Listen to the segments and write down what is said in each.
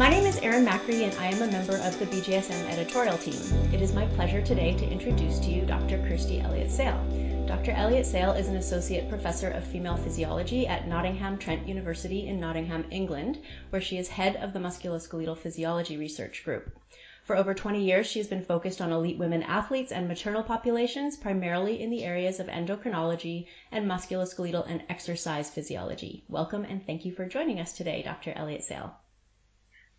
My name is Erin Macri, and I am a member of the BJSM editorial team. It is my pleasure today to introduce to you Dr. Kirsty Elliott Sale. Dr. Elliott Sale is an associate professor of female physiology at Nottingham Trent University in Nottingham, England, where she is head of the musculoskeletal physiology research group. For over 20 years, she has been focused on elite women athletes and maternal populations, primarily in the areas of endocrinology and musculoskeletal and exercise physiology. Welcome and thank you for joining us today, Dr. Elliott Sale.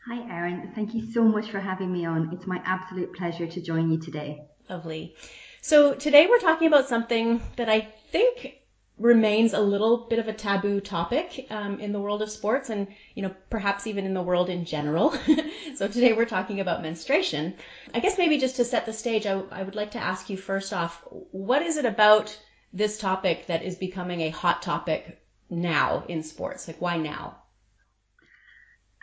Hi, Erin. Thank you so much for having me on. It's my absolute pleasure to join you today. Lovely. So, today we're talking about something that I think remains a little bit of a taboo topic um, in the world of sports and you know perhaps even in the world in general so today we're talking about menstruation i guess maybe just to set the stage I, I would like to ask you first off what is it about this topic that is becoming a hot topic now in sports like why now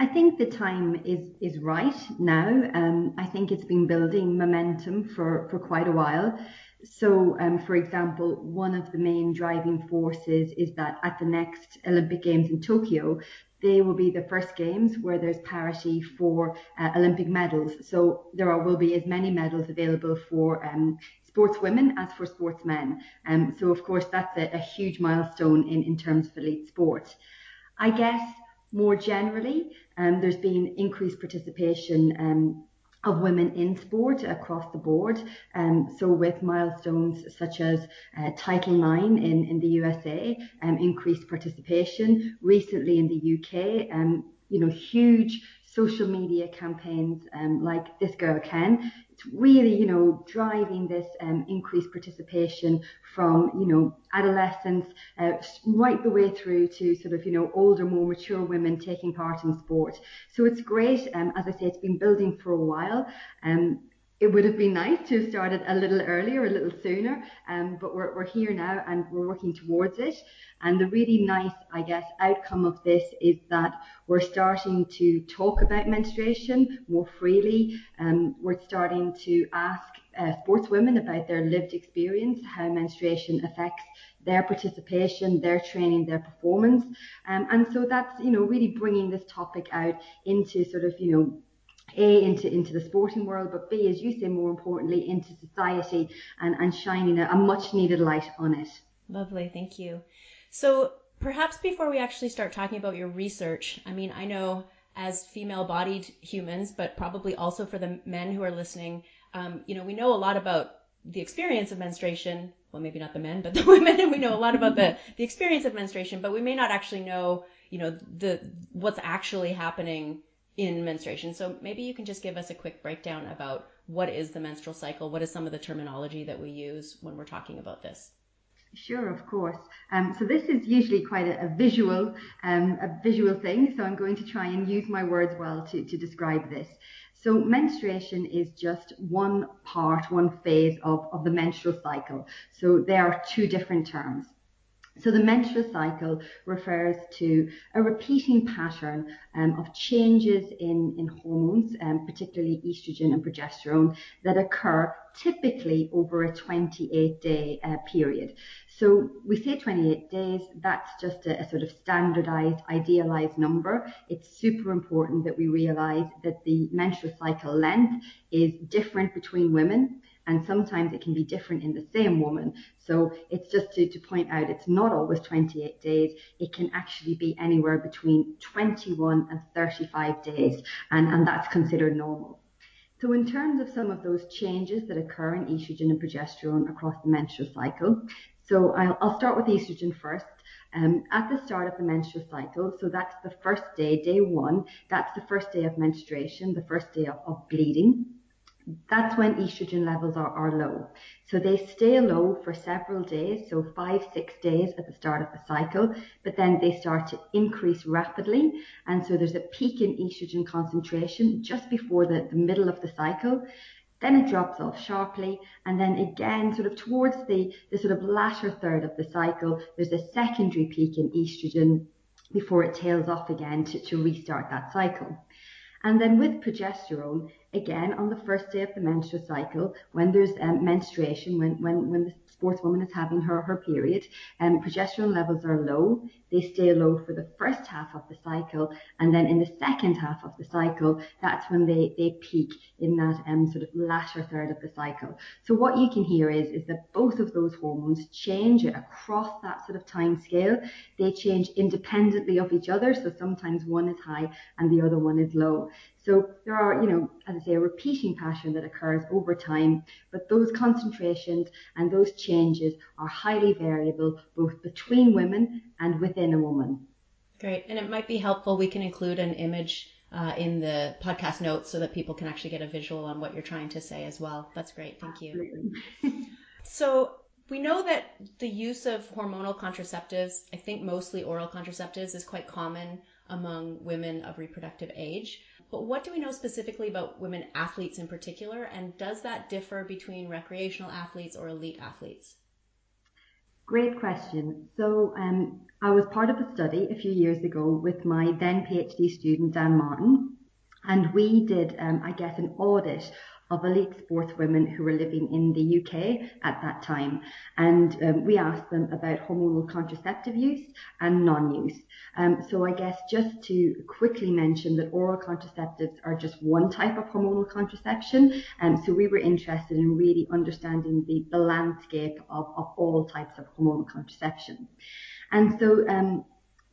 I think the time is is right now. Um, I think it's been building momentum for, for quite a while. So, um, for example, one of the main driving forces is that at the next Olympic Games in Tokyo, they will be the first games where there's parity for uh, Olympic medals. So there are, will be as many medals available for um, sportswomen as for sportsmen. Um, so of course that's a, a huge milestone in, in terms of elite sport. I guess more generally, um, there's been increased participation um, of women in sport across the board. Um, so with milestones such as uh, Title IX in, in the USA, um, increased participation. Recently in the UK, um, you know, huge social media campaigns um, like This Girl Can it's really, you know, driving this um, increased participation from, you know, adolescents uh, right the way through to sort of, you know, older, more mature women taking part in sport. So it's great. Um, as I say, it's been building for a while. Um, it would have been nice to have started a little earlier, a little sooner, um, but we're, we're here now and we're working towards it. And the really nice, I guess, outcome of this is that we're starting to talk about menstruation more freely. Um, we're starting to ask uh, sportswomen about their lived experience, how menstruation affects their participation, their training, their performance. Um, and so that's, you know, really bringing this topic out into sort of, you know, a into into the sporting world, but B, as you say, more importantly, into society and and shining a, a much needed light on it. Lovely, thank you. So perhaps before we actually start talking about your research, I mean, I know as female-bodied humans, but probably also for the men who are listening, um, you know, we know a lot about the experience of menstruation. Well, maybe not the men, but the women, and we know a lot about the the experience of menstruation, but we may not actually know, you know, the what's actually happening in menstruation. So maybe you can just give us a quick breakdown about what is the menstrual cycle, what is some of the terminology that we use when we're talking about this. Sure, of course. Um, so this is usually quite a, a visual, um, a visual thing. So I'm going to try and use my words well to, to describe this. So menstruation is just one part, one phase of, of the menstrual cycle. So there are two different terms. So the menstrual cycle refers to a repeating pattern um, of changes in, in hormones, um, particularly estrogen and progesterone, that occur typically over a 28 day uh, period. So we say 28 days, that's just a, a, sort of standardized, idealized number. It's super important that we realize that the menstrual cycle length is different between women and sometimes it can be different in the same woman. So it's just to, to point out it's not always 28 days. It can actually be anywhere between 21 and 35 days, and, and that's considered normal. So in terms of some of those changes that occur in estrogen and progesterone across the menstrual cycle, so I'll, I'll start with estrogen first. Um, at the start of the menstrual cycle, so that's the first day, day one, that's the first day of menstruation, the first day of, of bleeding that's when estrogen levels are, are low. So they stay low for several days, so five, six days at the start of the cycle, but then they start to increase rapidly. And so there's a peak in estrogen concentration just before the, the middle of the cycle. Then it drops off sharply. And then again, sort of towards the, the sort of latter third of the cycle, there's a secondary peak in estrogen before it tails off again to, to restart that cycle. And then with progesterone, again, on the first day of the menstrual cycle, when there's um, menstruation, when, when, when the sportswoman is having her, her period, um, progesterone levels are low. They stay low for the first half of the cycle. And then in the second half of the cycle, that's when they, they peak in that um, sort of latter third of the cycle. So what you can hear is, is that both of those hormones change across that sort of time scale. They change independently of each other. So sometimes one is high and the other one is low. So there are, you know, as I say, a repeating pattern that occurs over time, but those concentrations and those changes are highly variable both between women and within a woman. Great. And it might be helpful. We can include an image uh, in the podcast notes so that people can actually get a visual on what you're trying to say as well. That's great. Thank you. so we know that the use of hormonal contraceptives, I think mostly oral contraceptives, is quite common among women of reproductive age. But what do we know specifically about women athletes in particular? And does that differ between recreational athletes or elite athletes? Great question. So um, I was part of a study a few years ago with my then PhD student, Dan Martin. And we did, um, I guess, an audit of elite sportswomen who were living in the UK at that time. And um, we asked them about hormonal contraceptive use and non-use. Um, so I guess just to quickly mention that oral contraceptives are just one type of hormonal contraception. And um, so we were interested in really understanding the, the landscape of, of all types of hormonal contraception. And so um,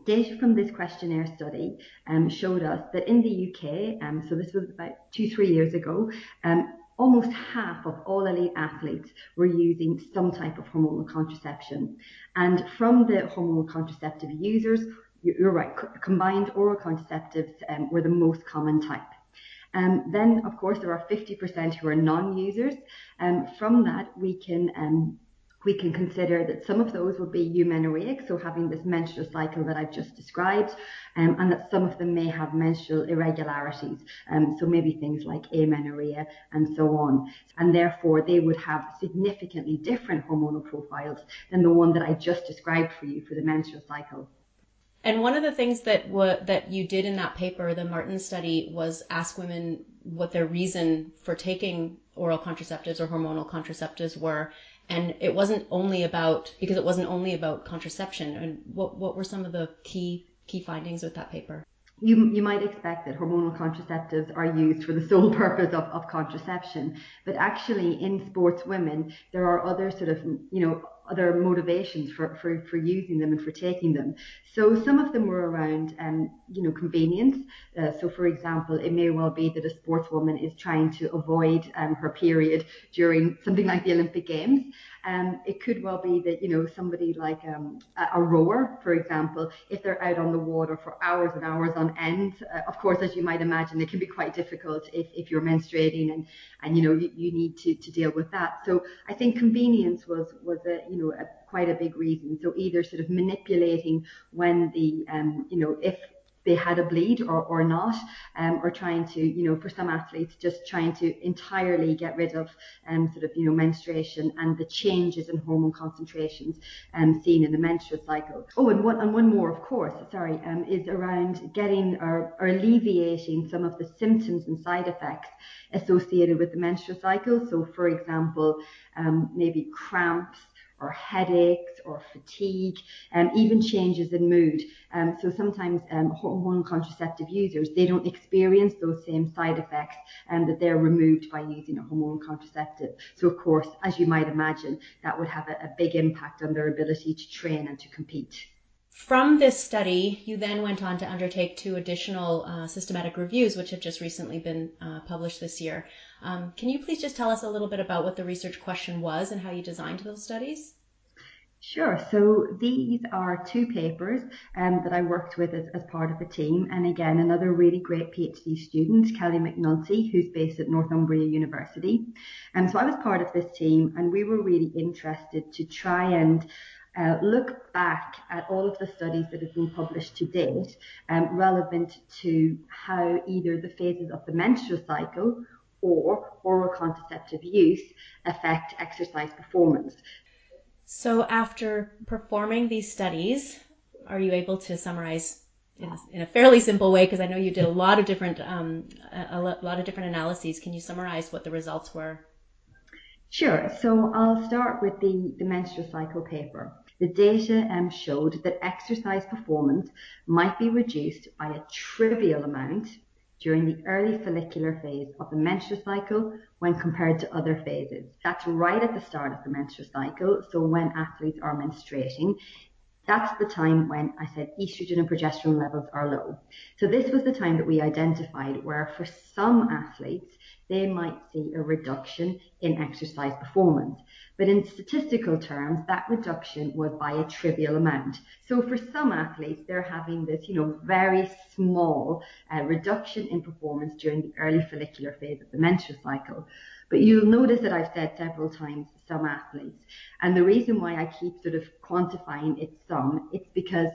Data from this questionnaire study um, showed us that in the UK, um, so this was about two, three years ago, um, almost half of all elite athletes were using some type of hormonal contraception. And from the hormonal contraceptive users, you're right, combined oral contraceptives um, were the most common type. Um, then, of course, there are 50% who are non-users. Um, from that, we can um, we can consider that some of those would be eumenorrheic, so having this menstrual cycle that I've just described, um, and that some of them may have menstrual irregularities, um, so maybe things like amenorrhea and so on. And therefore, they would have significantly different hormonal profiles than the one that I just described for you for the menstrual cycle. And one of the things that w- that you did in that paper, the Martin study, was ask women what their reason for taking oral contraceptives or hormonal contraceptives were and it wasn't only about because it wasn't only about contraception. And what what were some of the key key findings with that paper? You, you might expect that hormonal contraceptives are used for the sole purpose of, of contraception, but actually in sports women, there are other sort of, you know, other motivations for, for, for using them and for taking them. So some of them were around, um, you know, convenience. Uh, so for example, it may well be that a sportswoman is trying to avoid um, her period during something like the Olympic Games. Um, it could well be that, you know, somebody like um, a, rower, for example, if they're out on the water for hours and hours on end, uh, of course, as you might imagine, it can be quite difficult if, if you're menstruating and, and you know, you, you need to, to deal with that. So I think convenience was, was a, you know, a, quite a big reason. So either sort of manipulating when the, um, you know, if they had a bleed or, or not, um, or trying to, you know, for some athletes, just trying to entirely get rid of um, sort of, you know, menstruation and the changes in hormone concentrations um, seen in the menstrual cycle. Oh, and one, and one more, of course, sorry, um, is around getting or, or alleviating some of the symptoms and side effects associated with the menstrual cycle. So, for example, um, maybe cramps, or headaches or fatigue, and um, even changes in mood. Um, so sometimes um, hormone contraceptive users, they don't experience those same side effects and um, that they're removed by using a hormone contraceptive. So of course, as you might imagine, that would have a, a big impact on their ability to train and to compete. From this study, you then went on to undertake two additional uh, systematic reviews, which have just recently been uh, published this year. Um, can you please just tell us a little bit about what the research question was and how you designed those studies? Sure. So these are two papers um, that I worked with as, as part of the team. And again, another really great PhD student, Kelly McNulty, who's based at Northumbria University. And so I was part of this team and we were really interested to try and uh, look back at all of the studies that have been published to date um, relevant to how either the phases of the menstrual cycle or oral contraceptive use affect exercise performance. So after performing these studies, are you able to summarize in a, in a fairly simple way, because I know you did a lot of different um, a, a lot of different analyses. Can you summarize what the results were? Sure. So I'll start with the, the menstrual cycle paper. The data um, showed that exercise performance might be reduced by a trivial amount during the early follicular phase of the menstrual cycle when compared to other phases. That's right at the start of the menstrual cycle. So when athletes are menstruating, that's the time when I said estrogen and progesterone levels are low. So this was the time that we identified where for some athletes, they might see a reduction in exercise performance. But in statistical terms, that reduction was by a trivial amount. So for some athletes, they're having this, you know, very small uh, reduction in performance during the early follicular phase of the menstrual cycle. But you'll notice that I've said several times some athletes. And the reason why I keep sort of quantifying it some, it's because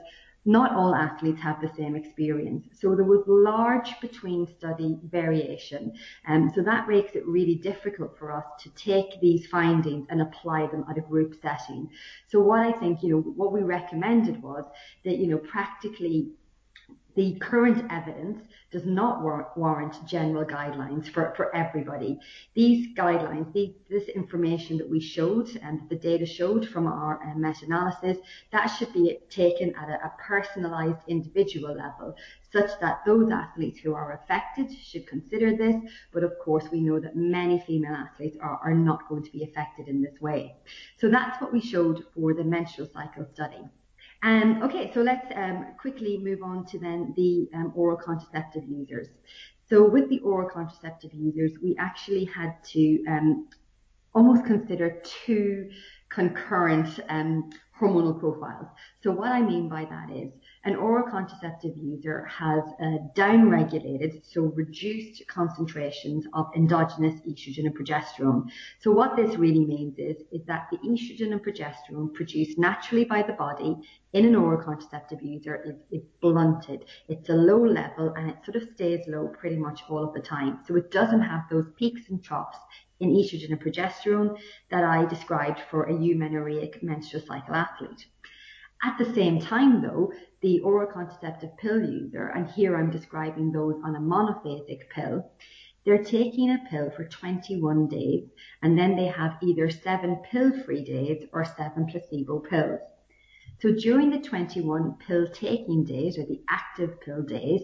not all athletes have the same experience. So there was large between study variation. And um, so that makes it really difficult for us to take these findings and apply them at a group setting. So what I think, you know, what we recommended was that, you know, practically the current evidence does not warrant general guidelines for, for everybody. These guidelines, these, this information that we showed and the data showed from our uh, meta-analysis, that should be taken at a, a personalized individual level such that those athletes who are affected should consider this. But of course, we know that many female athletes are, are not going to be affected in this way. So that's what we showed for the menstrual cycle study. Um, okay, so let's um, quickly move on to then the um, oral contraceptive users. So with the oral contraceptive users, we actually had to um, almost consider two concurrent um, hormonal profiles. So what I mean by that is an oral contraceptive user has a downregulated, so reduced concentrations of endogenous estrogen and progesterone. So what this really means is, is that the estrogen and progesterone produced naturally by the body in an oral contraceptive user is, is blunted. It's a low level and it sort of stays low pretty much all of the time. So it doesn't have those peaks and troughs in estrogen and progesterone that I described for a eumenorrheic menstrual cycle athlete. At the same time, though, the oral contraceptive pill user, and here I'm describing those on a monophasic pill, they're taking a pill for 21 days and then they have either seven pill free days or seven placebo pills. So during the 21 pill taking days or the active pill days,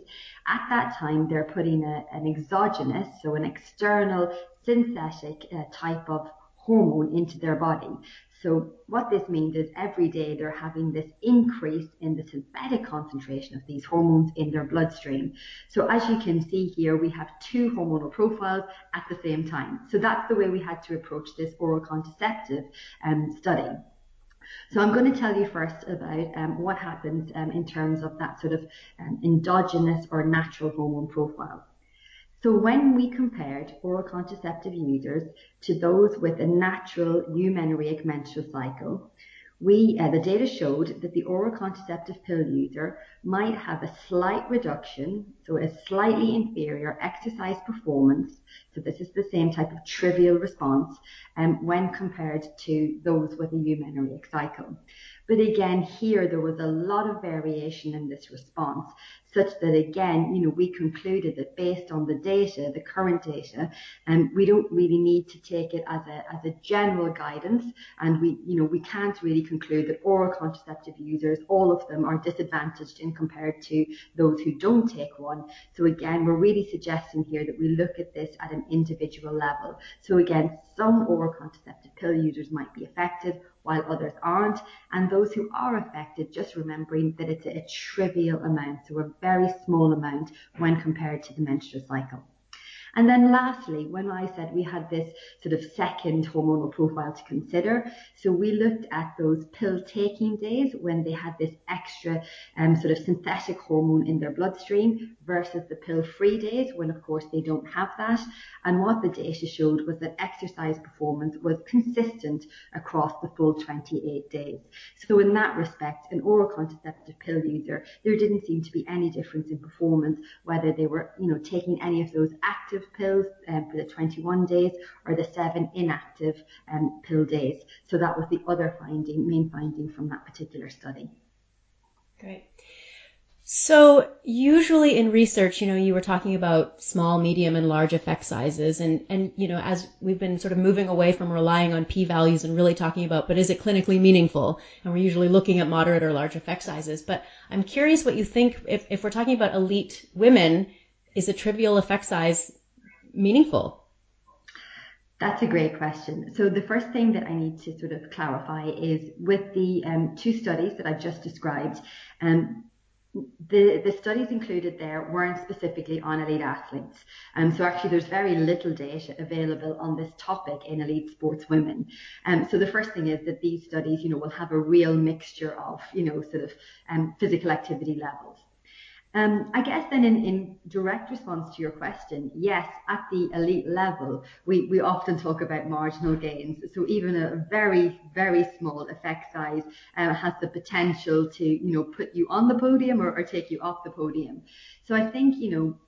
at that time they're putting a, an exogenous, so an external synthetic uh, type of hormone into their body. So what this means is every day they're having this increase in the synthetic concentration of these hormones in their bloodstream. So as you can see here, we have two hormonal profiles at the same time. So that's the way we had to approach this oral contraceptive um, study. So I'm going to tell you first about um, what happens um, in terms of that sort of um, endogenous or natural hormone profile. So when we compared oral contraceptive users to those with a natural eumenorrheic menstrual cycle, we uh, the data showed that the oral contraceptive pill user might have a slight reduction, so a slightly inferior exercise performance. So this is the same type of trivial response um, when compared to those with a eumenorrheic cycle. But again, here there was a lot of variation in this response such that again, you know, we concluded that based on the data, the current data, um, we don't really need to take it as a as a general guidance, and we, you know, we can't really conclude that oral contraceptive users, all of them, are disadvantaged in compared to those who don't take one. So again, we're really suggesting here that we look at this at an individual level. So again, some oral contraceptive pill users might be affected, while others aren't. And those who are affected, just remembering that it's a, a trivial amount, so a very small amount when compared to the menstrual cycle. And then lastly, when I said we had this sort of second hormonal profile to consider, so we looked at those pill taking days when they had this extra um, sort of synthetic hormone in their bloodstream versus the pill free days when of course they don't have that. And what the data showed was that exercise performance was consistent across the full 28 days. So in that respect, an oral contraceptive pill user, there didn't seem to be any difference in performance, whether they were, you know, taking any of those active pills um, for the 21 days or the seven inactive um, pill days. So that was the other finding, main finding from that particular study. Great. So usually in research, you know, you were talking about small, medium, and large effect sizes, and and you know, as we've been sort of moving away from relying on p-values and really talking about, but is it clinically meaningful? And we're usually looking at moderate or large effect sizes. But I'm curious what you think if if we're talking about elite women, is a trivial effect size meaningful? That's a great question. So the first thing that I need to sort of clarify is with the um, two studies that I've just described, um, the, the studies included there weren't specifically on elite athletes. Um, so actually there's very little data available on this topic in elite sports women. Um, so the first thing is that these studies, you know, will have a real mixture of, you know, sort of um, physical activity levels. Um, I guess then in, in direct response to your question, yes, at the elite level, we, we often talk about marginal gains. So even a very, very small effect size uh, has the potential to, you know, put you on the podium or, or take you off the podium. So I think, you know,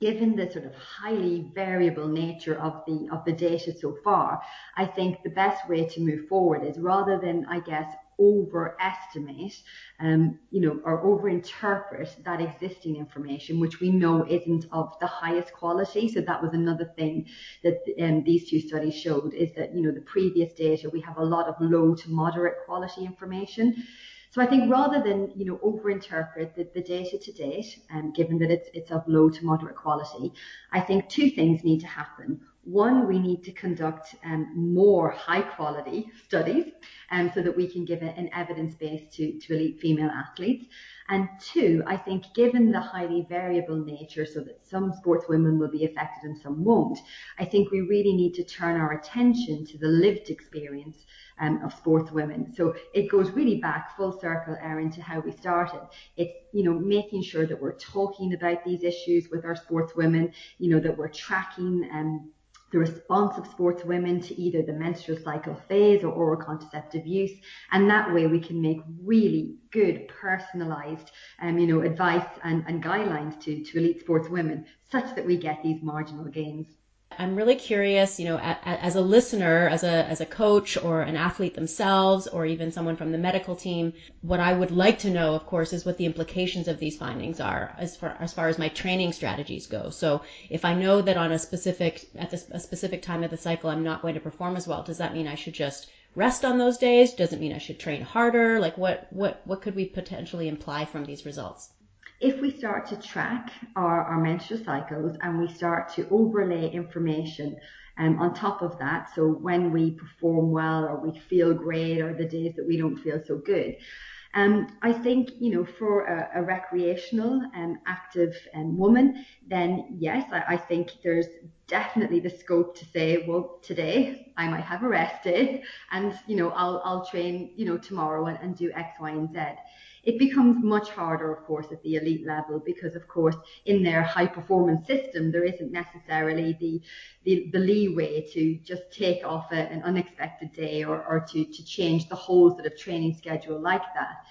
given the sort of highly variable nature of the of the data so far, I think the best way to move forward is rather than, I guess, overestimate, um, you know, or overinterpret that existing information, which we know isn't of the highest quality. So that was another thing that um, these two studies showed is that, you know, the previous data, we have a lot of low to moderate quality information. So I think rather than you know overinterpret the, the data to date, um, given that it's it's of low to moderate quality, I think two things need to happen. One, we need to conduct um, more high quality studies um, so that we can give an evidence base to, to elite female athletes. And two, I think given the highly variable nature, so that some sports women will be affected and some won't, I think we really need to turn our attention to the lived experience um, of sports women. So it goes really back full circle, Erin, to how we started. It's, you know, making sure that we're talking about these issues with our sports women, you know, that we're tracking um, the response of sports women to either the menstrual cycle phase or oral contraceptive use. And that way we can make really good personalized um, you know, advice and, and guidelines to, to elite sports women such that we get these marginal gains. I'm really curious, you know, as a listener, as a as a coach or an athlete themselves, or even someone from the medical team, what I would like to know, of course, is what the implications of these findings are as far as far as my training strategies go. So, if I know that on a specific at this, a specific time of the cycle I'm not going to perform as well, does that mean I should just rest on those days? Does it mean I should train harder? Like, what what what could we potentially imply from these results? If we start to track our, our menstrual cycles and we start to overlay information um, on top of that, so when we perform well or we feel great or the days that we don't feel so good, um, I think, you know, for a, a recreational and um, active um, woman, then yes, I, I, think there's definitely the scope to say, well, today I might have a rest day and, you know, I'll, I'll train, you know, tomorrow and, and do X, Y, and Z. It becomes much harder, of course, at the elite level because, of course, in their high performance system, there isn't necessarily the, the, the leeway to just take off a, an unexpected day or, or to, to change the whole sort of training schedule like that.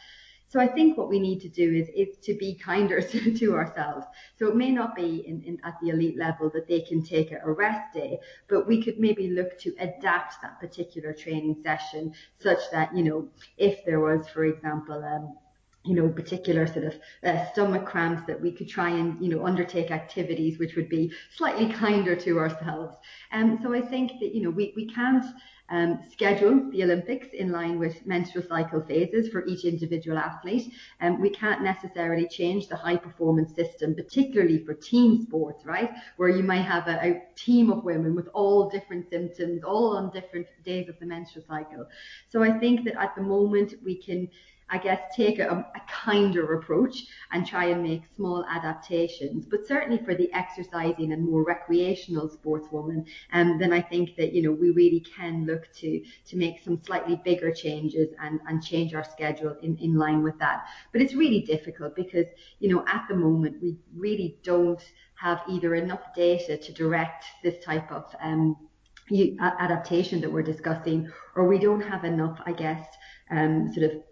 So I think what we need to do is, is to be kinder to, to ourselves. So it may not be in, in, at the elite level that they can take a rest day, but we could maybe look to adapt that particular training session such that, you know, if there was, for example, um, you know, particular sort of uh, stomach cramps that we could try and, you know, undertake activities which would be slightly kinder to ourselves. And um, so I think that, you know, we, we can't um, schedule the Olympics in line with menstrual cycle phases for each individual athlete. And um, we can't necessarily change the high performance system, particularly for team sports, right? Where you might have a, a team of women with all different symptoms, all on different days of the menstrual cycle. So I think that at the moment we can I guess, take a, a, kinder approach and try and make small adaptations. But certainly for the exercising and more recreational sportswoman, um, then I think that, you know, we really can look to, to make some slightly bigger changes and, and change our schedule in, in line with that. But it's really difficult because, you know, at the moment, we really don't have either enough data to direct this type of um, adaptation that we're discussing, or we don't have enough, I guess, um, sort of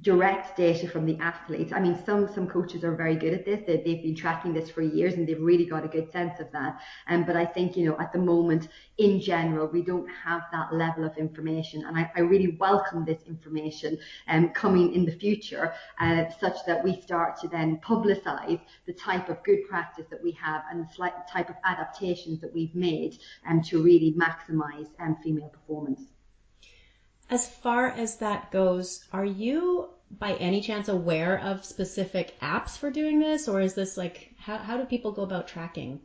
direct data from the athletes. I mean, some some coaches are very good at this. They, they've been tracking this for years and they've really got a good sense of that. Um, but I think, you know, at the moment, in general, we don't have that level of information. And I, I really welcome this information um, coming in the future, uh, such that we start to then publicize the type of good practice that we have and the type of adaptations that we've made um, to really maximize um, female performance. As far as that goes, are you by any chance aware of specific apps for doing this, or is this like how, how do people go about tracking?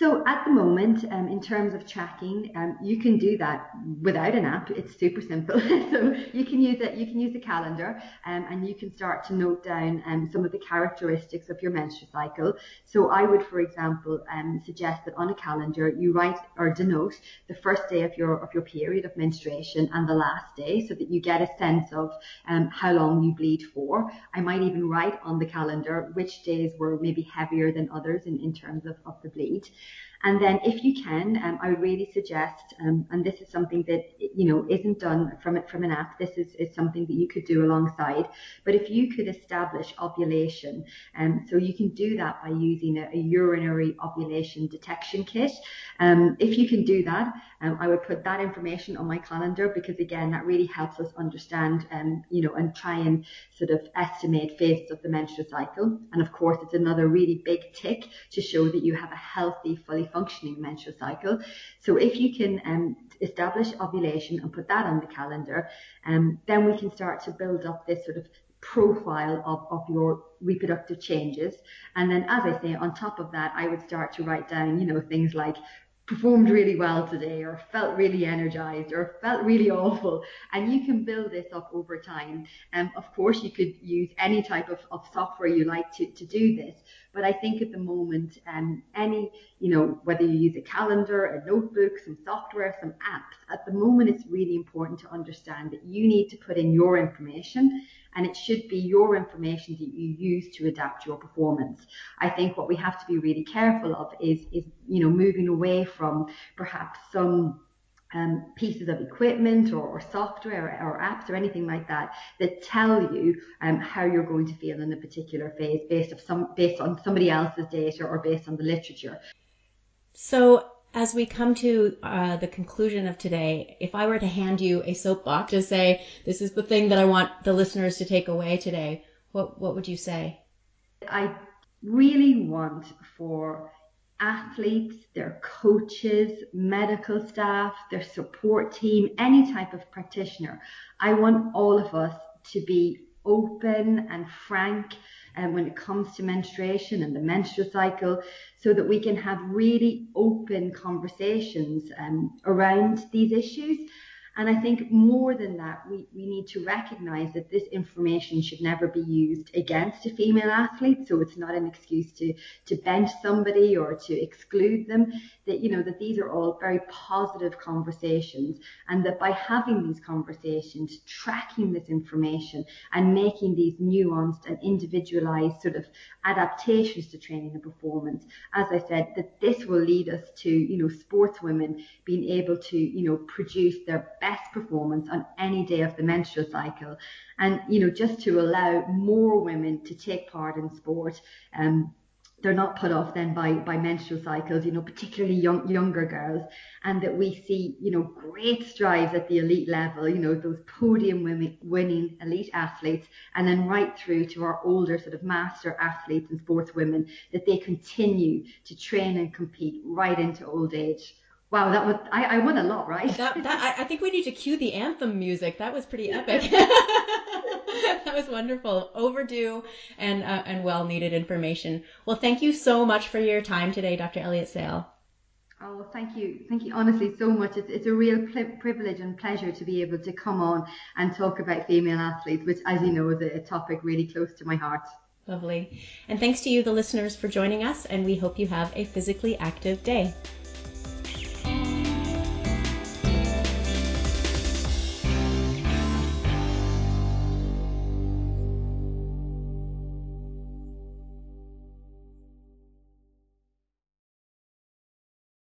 So at the moment, um, in terms of tracking, um, you can do that without an app. It's super simple. so you can use it. You can use a calendar, um, and you can start to note down um, some of the characteristics of your menstrual cycle. So I would, for example, um, suggest that on a calendar you write or denote the first day of your of your period of menstruation and the last day, so that you get a sense of um, how long you bleed for. I might even write on the calendar which days were maybe heavier than others in, in terms of, of the bleed. And then if you can, um, I would really suggest, um, and this is something that, you know, isn't done from from an app. This is, is something that you could do alongside. But if you could establish ovulation, um, so you can do that by using a, a urinary ovulation detection kit. Um, if you can do that, um, I would put that information on my calendar because again, that really helps us understand, um, you know, and try and sort of estimate phases of the menstrual cycle. And of course, it's another really big tick to show that you have a healthy, fully functioning menstrual cycle. So if you can um, establish ovulation and put that on the calendar, um, then we can start to build up this sort of profile of, of your reproductive changes. And then, as I say, on top of that, I would start to write down, you know, things like performed really well today or felt really energized or felt really awful. And you can build this up over time. And um, of course you could use any type of, of software you like to, to do this. But i think at the moment um, any you know whether you use a calendar a notebook some software some apps at the moment it's really important to understand that you need to put in your information and it should be your information that you use to adapt your performance. I think what we have to be really careful of is, is you know, moving away from perhaps some um, pieces of equipment or, or software or, or, apps or anything like that that tell you um, how you're going to feel in a particular phase based of some based on somebody else's data or based on the literature. So as we come to uh, the conclusion of today, if I were to hand you a soapbox to say, this is the thing that I want the listeners to take away today, what, what would you say? I really want for athletes, their coaches, medical staff, their support team, any type of practitioner, I want all of us to be open and frank um, when it comes to menstruation and the menstrual cycle so that we can have really open conversations um, around these issues and I think more than that, we, we need to recognize that this information should never be used against a female athlete. So it's not an excuse to, to bench somebody or to exclude them. That, you know, that these are all very positive conversations. And that by having these conversations, tracking this information and making these nuanced and individualized sort of adaptations to training and performance, as I said, that this will lead us to, you know, sportswomen being able to, you know, produce their best performance on any day of the menstrual cycle. And, you know, just to allow more women to take part in sport. Um, they're not put off then by by menstrual cycles, you know, particularly young younger girls, and that we see, you know, great strides at the elite level, you know, those podium women winning elite athletes, and then right through to our older sort of master athletes and sports women, that they continue to train and compete right into old age. Wow, that was I, I won a lot, right? That, that I, I think we need to cue the anthem music. That was pretty epic. that was wonderful, overdue and uh, and well needed information. Well, thank you so much for your time today, Dr. Elliott Sale. Oh, thank you. Thank you honestly so much. It's, it's a real privilege and pleasure to be able to come on and talk about female athletes, which, as you know, is a, a topic really close to my heart. Lovely. And thanks to you, the listeners, for joining us, and we hope you have a physically active day.